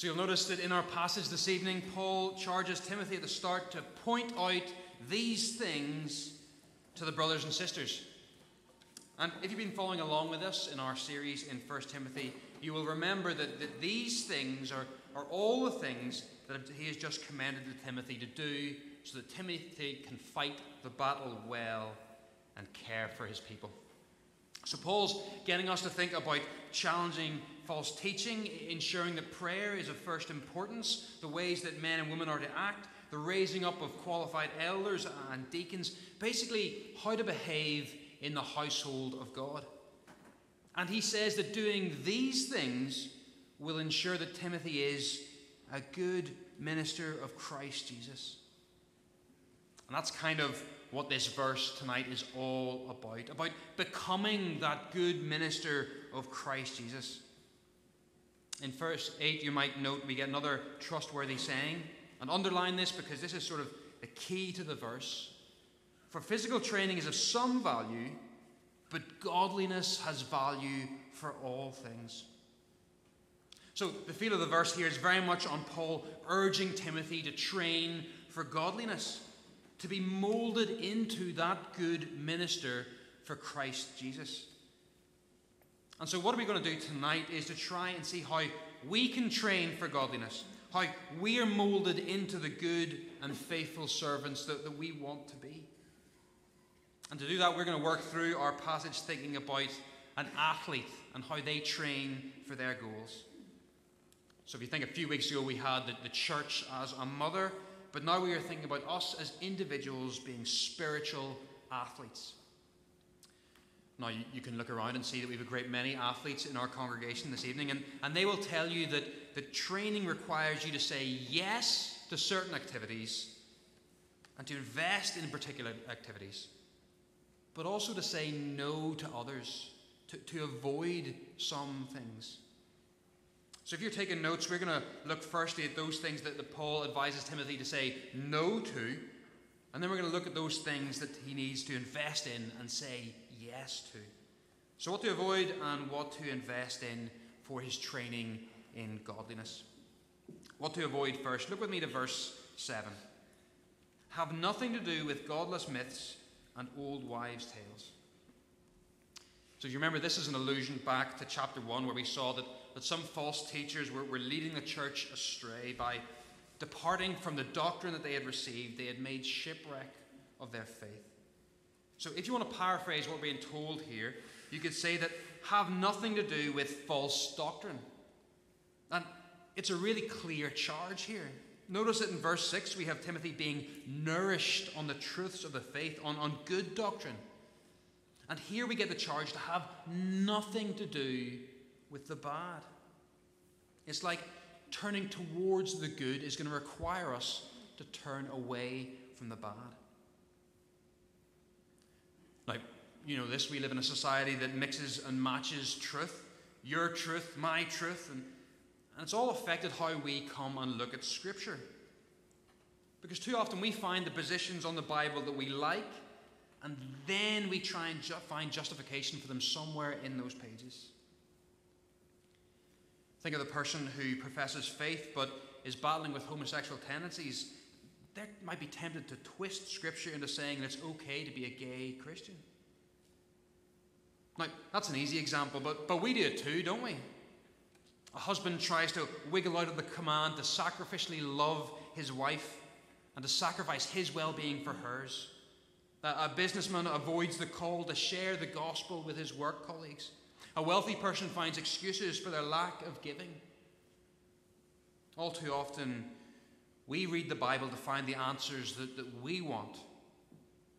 So you'll notice that in our passage this evening, Paul charges Timothy at the start to point out these things to the brothers and sisters. And if you've been following along with us in our series in 1 Timothy, you will remember that, that these things are, are all the things that he has just commanded to Timothy to do so that Timothy can fight the battle well and care for his people. So, Paul's getting us to think about challenging false teaching, ensuring that prayer is of first importance, the ways that men and women are to act, the raising up of qualified elders and deacons, basically, how to behave in the household of God. And he says that doing these things will ensure that Timothy is a good minister of Christ Jesus. And that's kind of what this verse tonight is all about about becoming that good minister of Christ Jesus. In verse 8, you might note we get another trustworthy saying. And underline this because this is sort of the key to the verse. For physical training is of some value, but godliness has value for all things. So, the feel of the verse here is very much on Paul urging Timothy to train for godliness, to be molded into that good minister for Christ Jesus. And so, what are we going to do tonight is to try and see how we can train for godliness, how we are molded into the good and faithful servants that, that we want to be. And to do that, we're going to work through our passage thinking about an athlete and how they train for their goals. So, if you think a few weeks ago we had the, the church as a mother, but now we are thinking about us as individuals being spiritual athletes. Now, you, you, can look around and see that we have a great many athletes in our congregation this evening, and, and they will tell you that, that training requires you to say yes to certain activities and to invest in particular activities but also to say no to others, to, to avoid some things. So if you're taking notes, we're going to look firstly at those things that, that Paul advises Timothy to say no to, and then we're going to look at those things that he needs to invest in and say yes to. So, what to avoid and what to invest in for his training in godliness. What to avoid first. Look with me to verse 7. Have nothing to do with godless myths and old wives' tales. So, if you remember, this is an allusion back to chapter 1 where we saw that, that some false teachers were, were leading the church astray by departing from the doctrine that they had received. They had made shipwreck of their faith. So, if you want to paraphrase what we're being told here, you could say that have nothing to do with false doctrine. And it's a really clear charge here. Notice that in verse 6 we have Timothy being nourished on the truths of the faith, on, on good doctrine. And here we get the charge to have nothing to do with the bad. It's like turning towards the good is going to require us to turn away from the bad. Now, you know this, we live in a society that mixes and matches truth. Your truth, my truth, and and it's all affected how we come and look at Scripture. Because too often we find the positions on the Bible that we like, and then we try and ju- find justification for them somewhere in those pages. Think of the person who professes faith but is battling with homosexual tendencies. They might be tempted to twist Scripture into saying it's okay to be a gay Christian. Now, that's an easy example, but, but we do it too, don't we? A husband tries to wiggle out of the command to sacrificially love his wife and to sacrifice his well being for hers. A businessman avoids the call to share the gospel with his work colleagues. A wealthy person finds excuses for their lack of giving. All too often, we read the Bible to find the answers that, that we want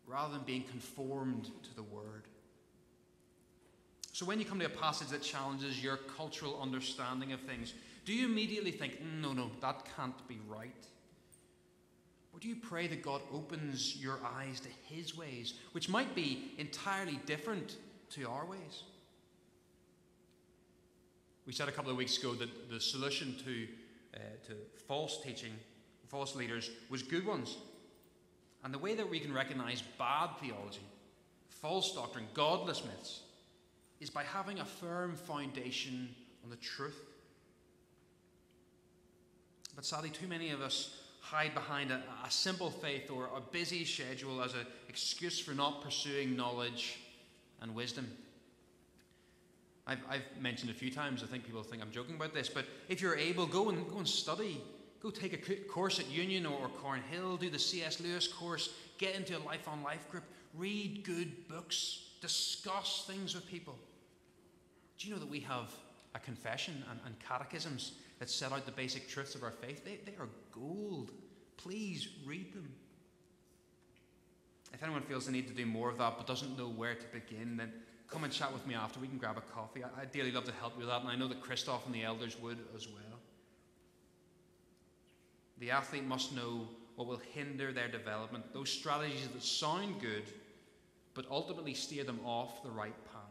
rather than being conformed to the Word. So when you come to a passage that challenges your cultural understanding of things, do you immediately think, no, no, that can't be right? Or do you pray that God opens your eyes to His ways, which might be entirely different to our ways? We said a couple of weeks ago that the solution to, uh, to false teaching, false leaders, was good ones. And the way that we can recognize bad theology, false doctrine, godless myths, is by having a firm foundation on the truth. But sadly, too many of us hide behind a, a simple faith or a busy schedule as an excuse for not pursuing knowledge and wisdom. I've, I've mentioned a few times, I think people think I'm joking about this, but if you're able, go and, go and study. Go take a course at Union or Cornhill, do the C.S. Lewis course, get into a life on life group, read good books, discuss things with people. Do you know that we have a confession and, and catechisms that set out the basic truths of our faith? They, they are gold. Please read them. If anyone feels the need to do more of that but doesn't know where to begin, then come and chat with me after. We can grab a coffee. I, would dearly love to help you with that, and I know that Christoph and the elders would as well. The athlete must know what will hinder their development, those strategies that sound good, but ultimately steer them off the right path.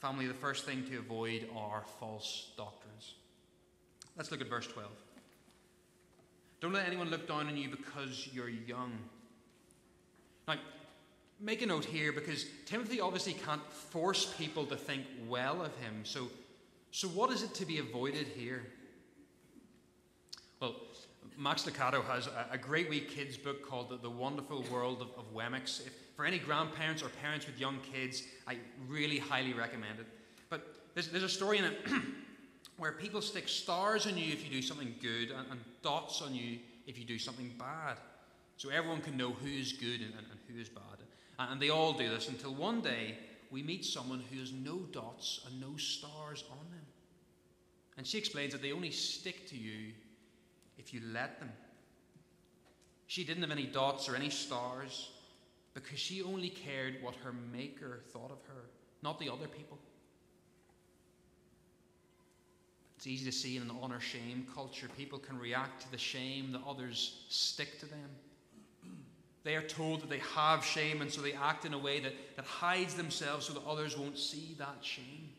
Family, the first thing to avoid are false doctrines. Let's look at verse 12. Don't let anyone look down on you because you're young. Now, make a note here because Timothy obviously can't force people to think well of him. So, so what is it to be avoided here? Well, Max Lucado has a, a great wee kids book called The, the Wonderful World of, of Wemmicks. If, for any grandparents or parents with young kids, I really highly recommend it. But there's, there's a story in it where people stick stars on you if you do something good and, and dots on you if you do something bad. So everyone can know who is good and, and, and who is bad. And they all do this until one day we meet someone who has no dots and no stars on them. And she explains that they only stick to you if you let them. She didn't have any dots or any stars because she only cared what her Maker thought of her, not the other people. It's easy to see in an honor shame culture, people can react to the shame that others stick to them. They are told that they have shame, and so they act in a way that, that hides themselves so that others won't see that shame.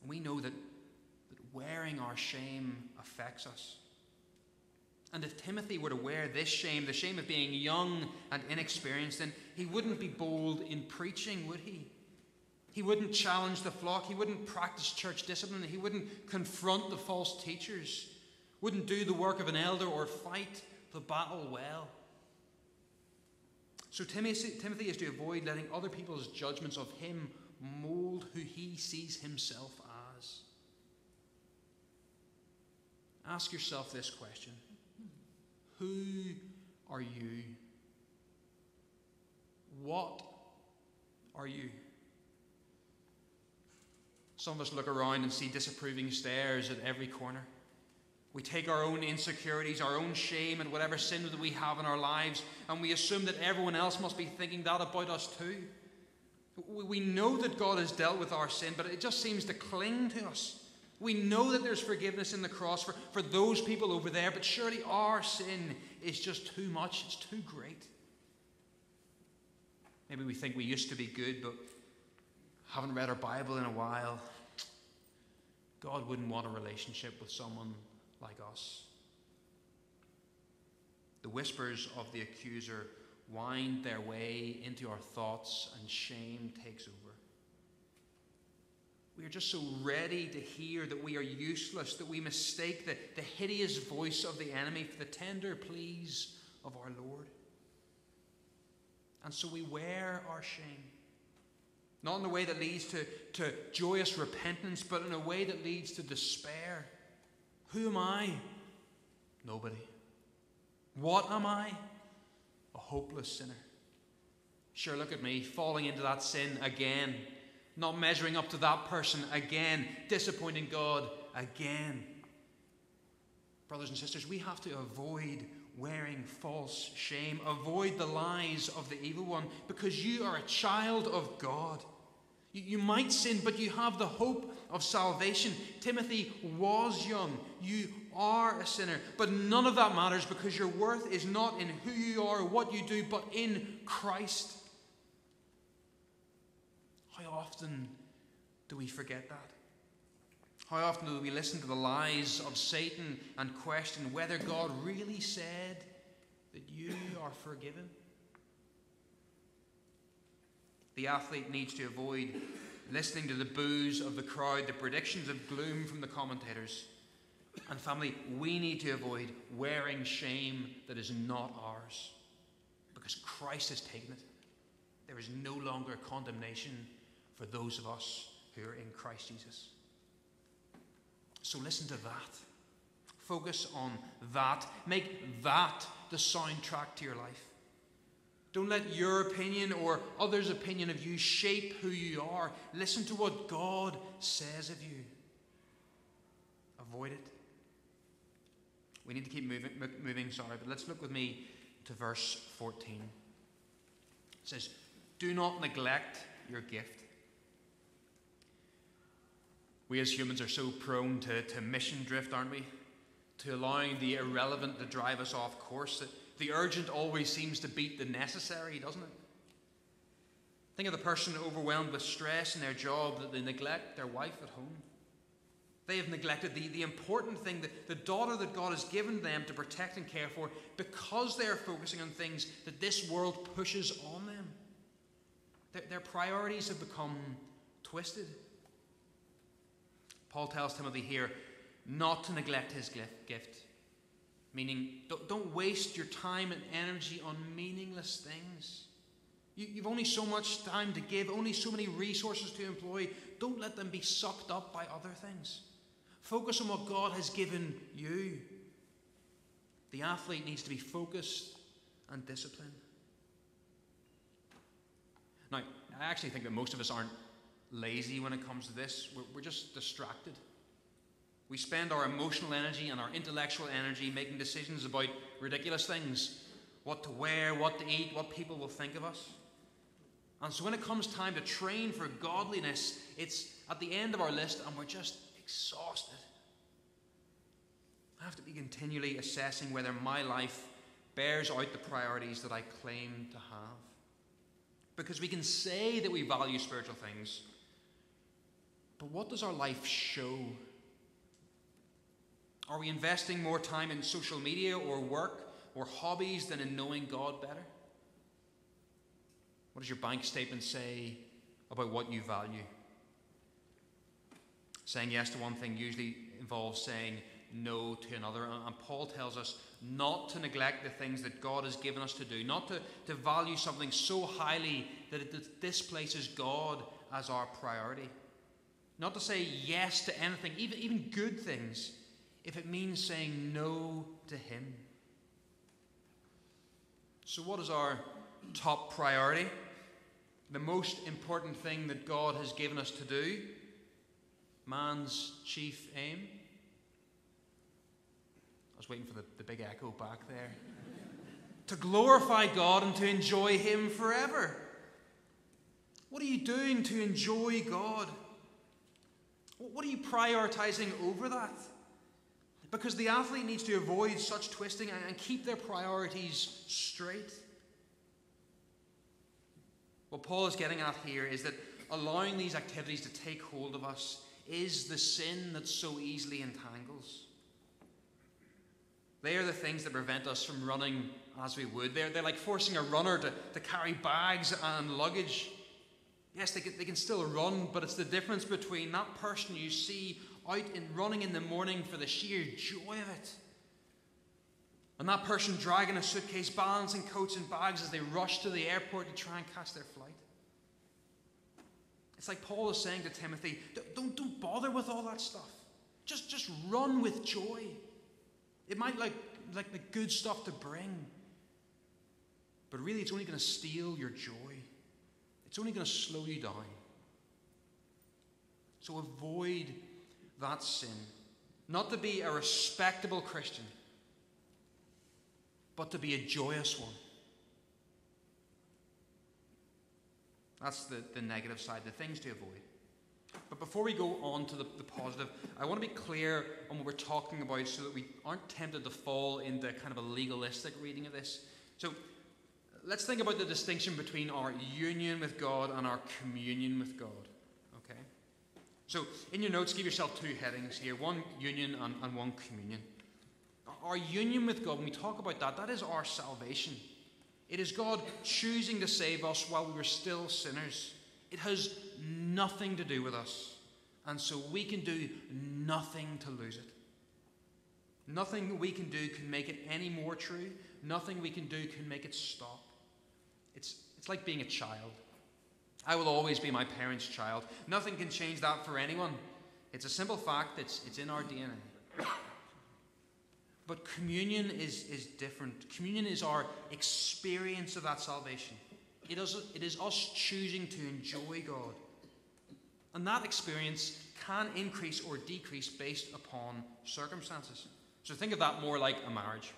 And we know that wearing our shame affects us. And if Timothy were to wear this shame, the shame of being young and inexperienced, then he wouldn't be bold in preaching, would he? He wouldn't challenge the flock. He wouldn't practice church discipline. He wouldn't confront the false teachers. Wouldn't do the work of an elder or fight the battle well. So Timothy is to avoid letting other people's judgments of him mold who he sees himself Ask yourself this question Who are you? What are you? Some of us look around and see disapproving stares at every corner. We take our own insecurities, our own shame, and whatever sin that we have in our lives, and we assume that everyone else must be thinking that about us too. We know that God has dealt with our sin, but it just seems to cling to us. We know that there's forgiveness in the cross for, for those people over there, but surely our sin is just too much, it's too great. Maybe we think we used to be good, but haven't read our Bible in a while. God wouldn't want a relationship with someone like us. The whispers of the accuser wind their way into our thoughts, and shame takes over. We are just so ready to hear that we are useless, that we mistake the, the hideous voice of the enemy for the tender pleas of our Lord. And so we wear our shame. Not in a way that leads to, to joyous repentance, but in a way that leads to despair. Who am I? Nobody. What am I? A hopeless sinner. Sure, look at me, falling into that sin again not measuring up to that person again, disappointing God again. Brothers and sisters, we have to avoid wearing false shame, avoid the lies of the evil one, because you are a child of God. You, might sin, but you have the hope of salvation. Timothy was young. You are a sinner, but none of that matters because your worth is not in who you are or what you do, but in Christ. How often do we forget that? How often do we listen to the lies of Satan and question whether God really said that you are forgiven? The athlete needs to avoid listening to the boos of the crowd, the predictions of gloom from the commentators. And family, we need to avoid wearing shame that is not ours because Christ has taken it. There is no longer condemnation for those of us who are in Christ Jesus. So listen to that. Focus on that. Make that the soundtrack to your life. Don't let your opinion or others' opinion of you shape who you are. Listen to what God says of you. Avoid it. We need to keep moving, moving, sorry, but let's look with me to verse 14. It says, Do not neglect your gift. We as humans are so prone to, to mission drift, aren't we? To allowing the irrelevant to drive us off course. The urgent always seems to beat the necessary, doesn't it? Think of the person overwhelmed with stress in their job that they neglect their wife at home. They have neglected the, the important thing, that the daughter that God has given them to protect and care for, because they are focusing on things that this world pushes on them. Their, their priorities have become twisted. Paul tells Timothy here not to neglect his gift, meaning don't, waste your time and energy on meaningless things. You, you've only so much time to give, only so many resources to employ. Don't let them be sucked up by other things. Focus on what God has given you. The athlete needs to be focused and disciplined. Now, I actually think that most of us aren't lazy when it comes to this, we're, we're just distracted. We spend our emotional energy and our intellectual energy making decisions about ridiculous things what to wear, what to eat, what people will think of us. And so when it comes time to train for godliness, it's at the end of our list and we're just exhausted. I have to be continually assessing whether my life bears out the priorities that I claim to have. Because we can say that we value spiritual things, but what does our life show? Are we investing more time in social media or work or hobbies than in knowing God better? What does your bank statement say about what you value? Saying yes to one thing usually involves saying no to another. And Paul tells us not to neglect the things that God has given us to do, not to, to value something so highly that it displaces God as our priority. Not to say yes to anything, even, even good things, if it means saying no to Him. So, what is our top priority? The most important thing that God has given us to do? man's chief aim? I was waiting for the, the big echo back there. to glorify God and to enjoy Him forever. What are you doing to enjoy God? What are you prioritizing over that? Because the athlete needs to avoid such twisting and keep their priorities straight. What Paul is getting at here is that allowing these activities to take hold of us is the sin that so easily entangles. They are the things that prevent us from running as we would. They're, they're like forcing a runner to, to carry bags and luggage. Yes, they can, they can still run, but it's the difference between that person you see out in running in the morning for the sheer joy of it. And that person dragging a suitcase, balancing coats and bags as they rush to the airport to try and catch their flight. It's like Paul is saying to Timothy, don't, don't bother with all that stuff. Just, just run with joy. It might like, like the good stuff to bring, but really it's only going to steal your joy. It's only going to slow you down. So avoid that sin. Not to be a respectable Christian, but to be a joyous one. That's the, the negative side, the things to avoid. But before we go on to the, the positive, I want to be clear on what we're talking about so that we aren't tempted to fall into kind of a legalistic reading of this. So let's think about the distinction between our union with God and our communion with God. Okay? So in your notes, give yourself two headings here one union and, and one communion. Our union with God, when we talk about that, that is our salvation. It is God choosing to save us while we were still sinners. It has nothing to do with us. And so we can do nothing to lose it. Nothing we can do can make it any more true. Nothing we can do can make it stop. It's, it's like being a child. I will always be my parents' child. Nothing can change that for anyone. It's a simple fact, it's, it's in our DNA. But communion is, is different. Communion is our experience of that salvation. It is, it is us choosing to enjoy God. And that experience can increase or decrease based upon circumstances. So think of that more like a marriage.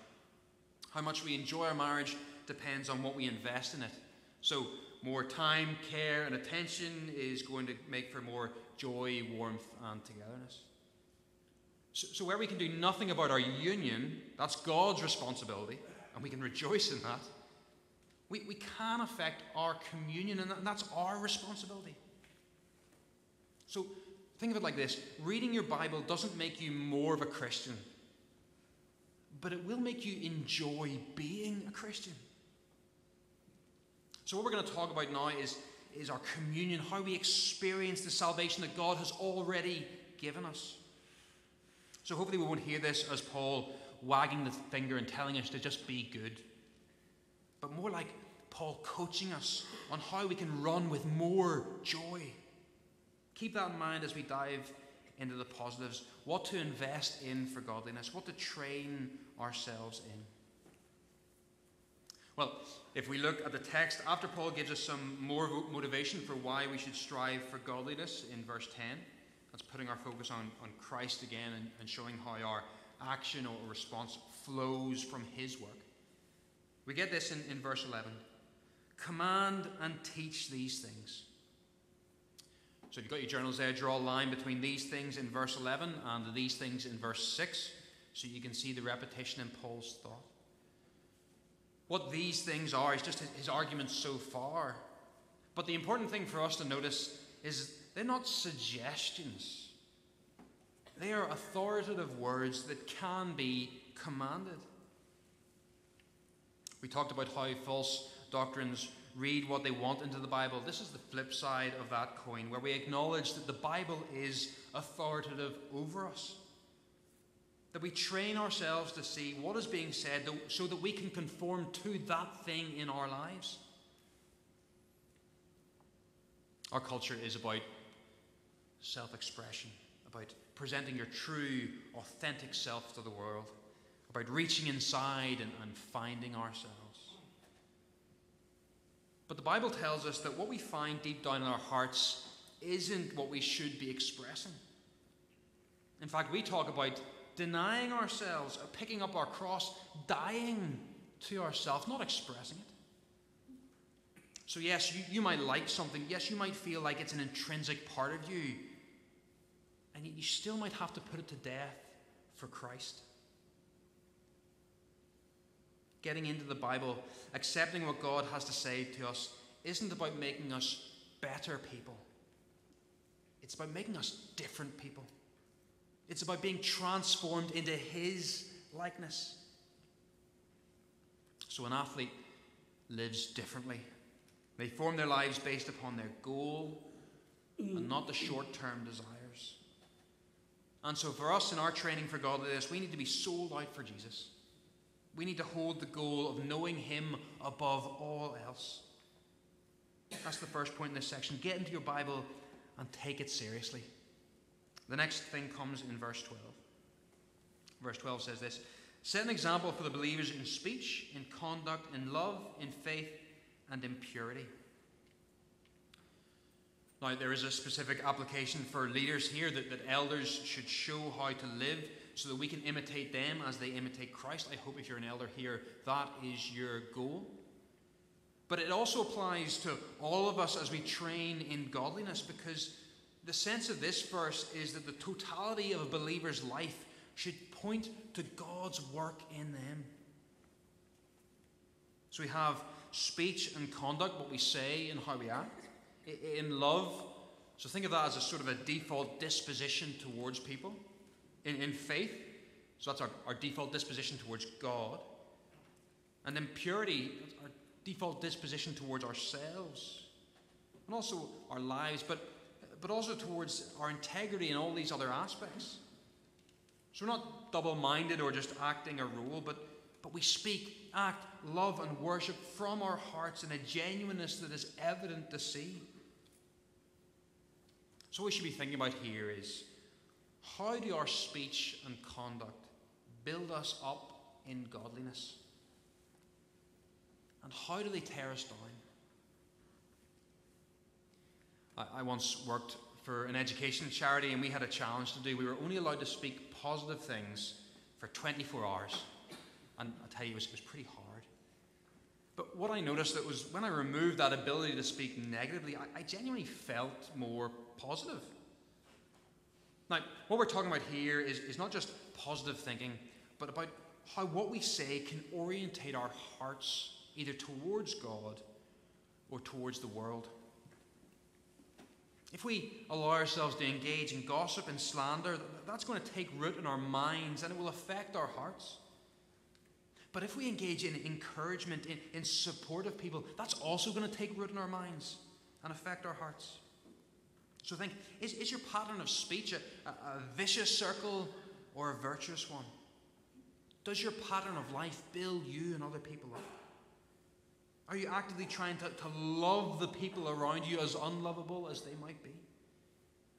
How much we enjoy our marriage depends on what we invest in it. So, more time, care, and attention is going to make for more joy, warmth, and togetherness. So, so, where we can do nothing about our union, that's God's responsibility, and we can rejoice in that. We, we can affect our communion, and that's our responsibility. So, think of it like this reading your Bible doesn't make you more of a Christian, but it will make you enjoy being a Christian. So, what we're going to talk about now is, is our communion, how we experience the salvation that God has already given us. So, hopefully, we won't hear this as Paul wagging the finger and telling us to just be good, but more like Paul coaching us on how we can run with more joy. Keep that in mind as we dive into the positives what to invest in for godliness, what to train ourselves in. Well, if we look at the text, after Paul gives us some more motivation for why we should strive for godliness in verse 10, that's putting our focus on, on Christ again and, and showing how our action or response flows from his work. We get this in, in verse 11 Command and teach these things. So if you've got your journals there, draw a line between these things in verse 11 and these things in verse 6 so you can see the repetition in Paul's thought. What these things are is just his arguments so far. But the important thing for us to notice is they're not suggestions, they are authoritative words that can be commanded. We talked about how false doctrines read what they want into the Bible. This is the flip side of that coin, where we acknowledge that the Bible is authoritative over us that we train ourselves to see what is being said so that we can conform to that thing in our lives. Our culture is about self expression, about presenting your true, authentic self to the world, about reaching inside and, and finding ourselves. But the Bible tells us that what we find deep down in our hearts isn't what we should be expressing. In fact, we talk about denying ourselves, uh, picking up our cross, dying to ourselves, not expressing it. So, yes, you, you might like something. Yes, you might feel like it's an intrinsic part of you. And you still might have to put it to death for Christ. Getting into the Bible, accepting what God has to say to us, isn't about making us better people, it's about making us different people. It's about being transformed into His likeness. So an athlete lives differently. They form their lives based upon their goal and not the short term desires. And so, for us in our training for godliness, we need to be sold out for Jesus. We need to hold the goal of knowing Him above all else. That's the first point in this section. Get into your Bible and take it seriously. The next thing comes in verse 12. Verse 12 says this Set an example for the believers in speech, in conduct, in love, in faith, and in purity. Now, there is a specific application for leaders here that, that elders should show how to live so that we can imitate them as they imitate Christ. I hope if you're an elder here, that is your goal. But it also applies to all of us as we train in godliness because the sense of this verse is that the totality of a believer's life should point to God's work in them. So we have speech and conduct, what we say and how we act. In love, so think of that as a sort of a default disposition towards people. In, in faith, so that's our, our default disposition towards God. And then purity, our default disposition towards ourselves and also our lives. But but also towards our integrity in all these other aspects. So we're not double minded or just acting a role, but, but we speak, act, love, and worship from our hearts in a genuineness that is evident to see. So, what we should be thinking about here is how do our speech and conduct build us up in godliness? And how do they tear us down? I, I once worked for an education charity and we had a challenge to do. We were only allowed to speak positive things for 24 hours. And I tell you, it was, it was pretty hard. But what I noticed that was when I removed that ability to speak negatively, I, I genuinely felt more positive. Now, what we're talking about here is, is not just positive thinking, but about how what we say can orientate our hearts either towards God or towards the world. If we allow ourselves to engage in gossip and slander, that's going to take root in our minds and it will affect our hearts. But if we engage in encouragement, in, in support of people, that's also going to take root in our minds and affect our hearts. So think is, is your pattern of speech a, a, a vicious circle or a virtuous one? Does your pattern of life build you and other people up? Are you actively trying to, to love the people around you as unlovable as they might be?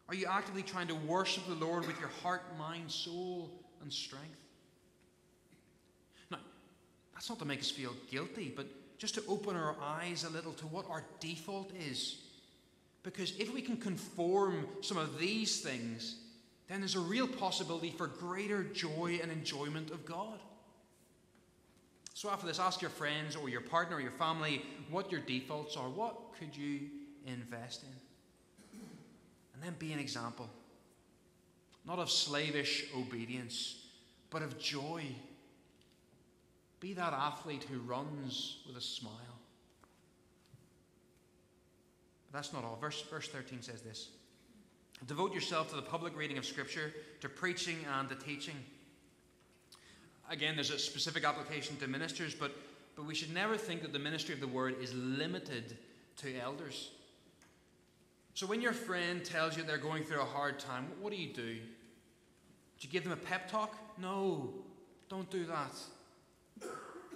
Are you actively trying to worship the Lord with your heart, mind, soul, and strength? Now, that's not to make us feel guilty, but just to open our eyes a little to what our default is. Because if we can conform some of these things, then there's a real possibility for greater joy and enjoyment of God. So after this, ask your friends or your partner or your family what your defaults are. What could you invest in? And then be an example. Not of slavish obedience, but of joy. Be that athlete who runs with a smile. But that's not all. Verse, verse 13 says this Devote yourself to the public reading of Scripture, to preaching and to teaching. Again, there's a specific application to ministers, but, but we should never think that the ministry of the word is limited to elders. So when your friend tells you they're going through a hard time, what do you do? Do you give them a pep talk? No, don't do that.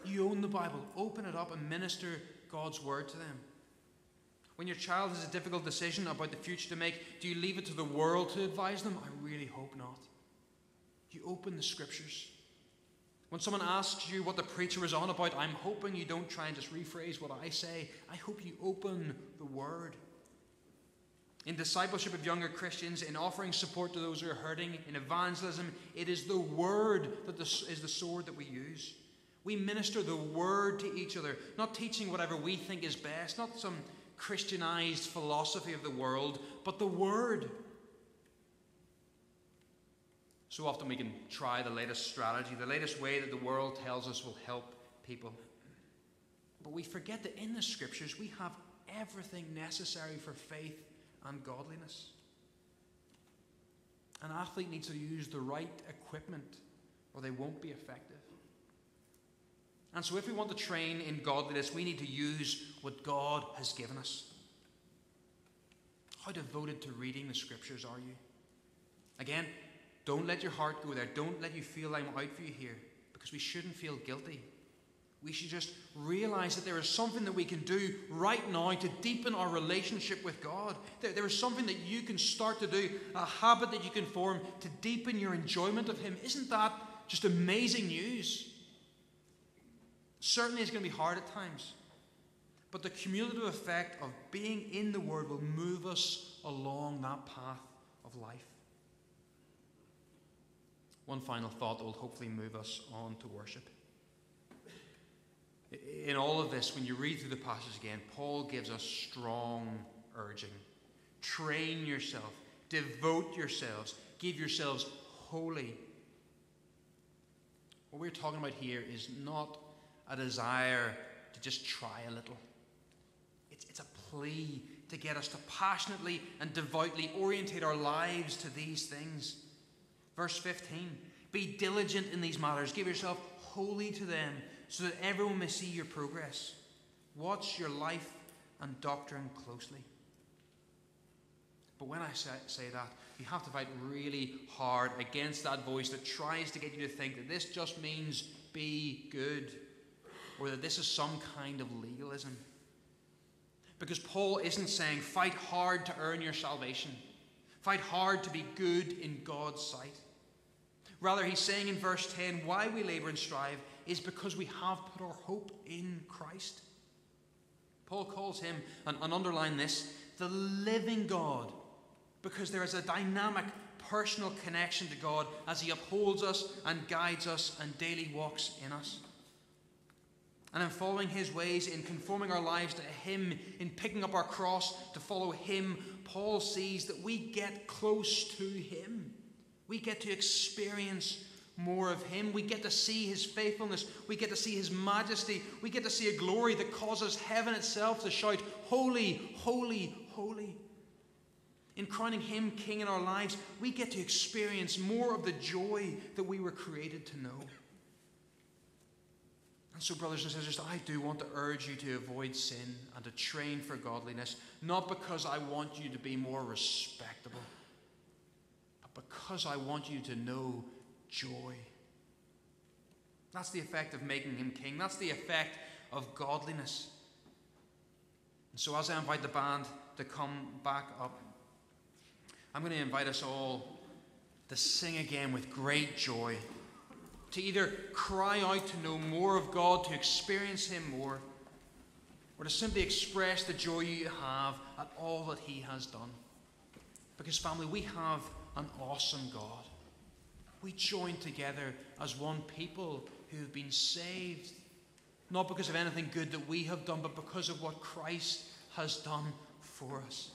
You own the Bible, open it up and minister God's word to them. When your child has a difficult decision about the future to make, do you leave it to the world to advise them? I really hope not. You open the scriptures. When someone asks you what the preacher is on about, I'm hoping you don't try and just rephrase what I say. I hope you open the word. In discipleship of younger Christians, in offering support to those who are hurting, in evangelism, it is the word that is the sword that we use. We minister the word to each other, not teaching whatever we think is best, not some Christianized philosophy of the world, but the word. So often we can try the latest strategy, the latest way that the world tells us will help people. But we forget that in the scriptures we have everything necessary for faith and godliness. An athlete needs to use the right equipment or they won't be effective. And so, if we want to train in godliness, we need to use what God has given us. How devoted to reading the scriptures are you? Again, don't let your heart go there. Don't let you feel I'm out for you here because we shouldn't feel guilty. We should just realize that there is something that we can do right now to deepen our relationship with God. There, there is something that you can start to do, a habit that you can form to deepen your enjoyment of Him. Isn't that just amazing news? Certainly, it's going to be hard at times. But the cumulative effect of being in the Word will move us along that path of life. One final thought that will hopefully move us on to worship. In all of this, when you read through the passage again, Paul gives us strong urging. Train yourself, devote yourselves, give yourselves wholly. What we're talking about here is not a desire to just try a little, it's, it's a plea to get us to passionately and devoutly orientate our lives to these things. Verse 15 Be diligent in these matters, give yourself wholly to them, so that everyone may see your progress. Watch your life and doctrine closely. But when I say, that, you have to fight really hard against that voice that tries to get you to think that this just means be good or that this is some kind of legalism. Because Paul isn't saying fight hard to earn your salvation, fight hard to be good in God's sight. Rather, he's saying in verse 10 why we labor and strive is because we have put our hope in Christ. Paul calls him, and, and underline this, the living God, because there is a dynamic personal connection to God as he upholds us and guides us and daily walks in us. And in following his ways, in conforming our lives to him, in picking up our cross to follow him, Paul sees that we get close to him. We get to experience more of Him. We get to see His faithfulness. We get to see His majesty. We get to see a glory that causes heaven itself to shout, Holy, holy, holy. In crowning Him King in our lives, we get to experience more of the joy that we were created to know. And so, brothers and sisters, I do want to urge you to avoid sin and to train for godliness, not because I want you to be more respectable, because I want you to know joy. That's the effect of making him king. That's the effect of godliness. And so, as I invite the band to come back up, I'm going to invite us all to sing again with great joy. To either cry out to know more of God, to experience Him more, or to simply express the joy you have at all that He has done. Because, family, we have an awesome God we join together as one people who have been saved, not because of anything good that we have done, but because of what Christ has done for us.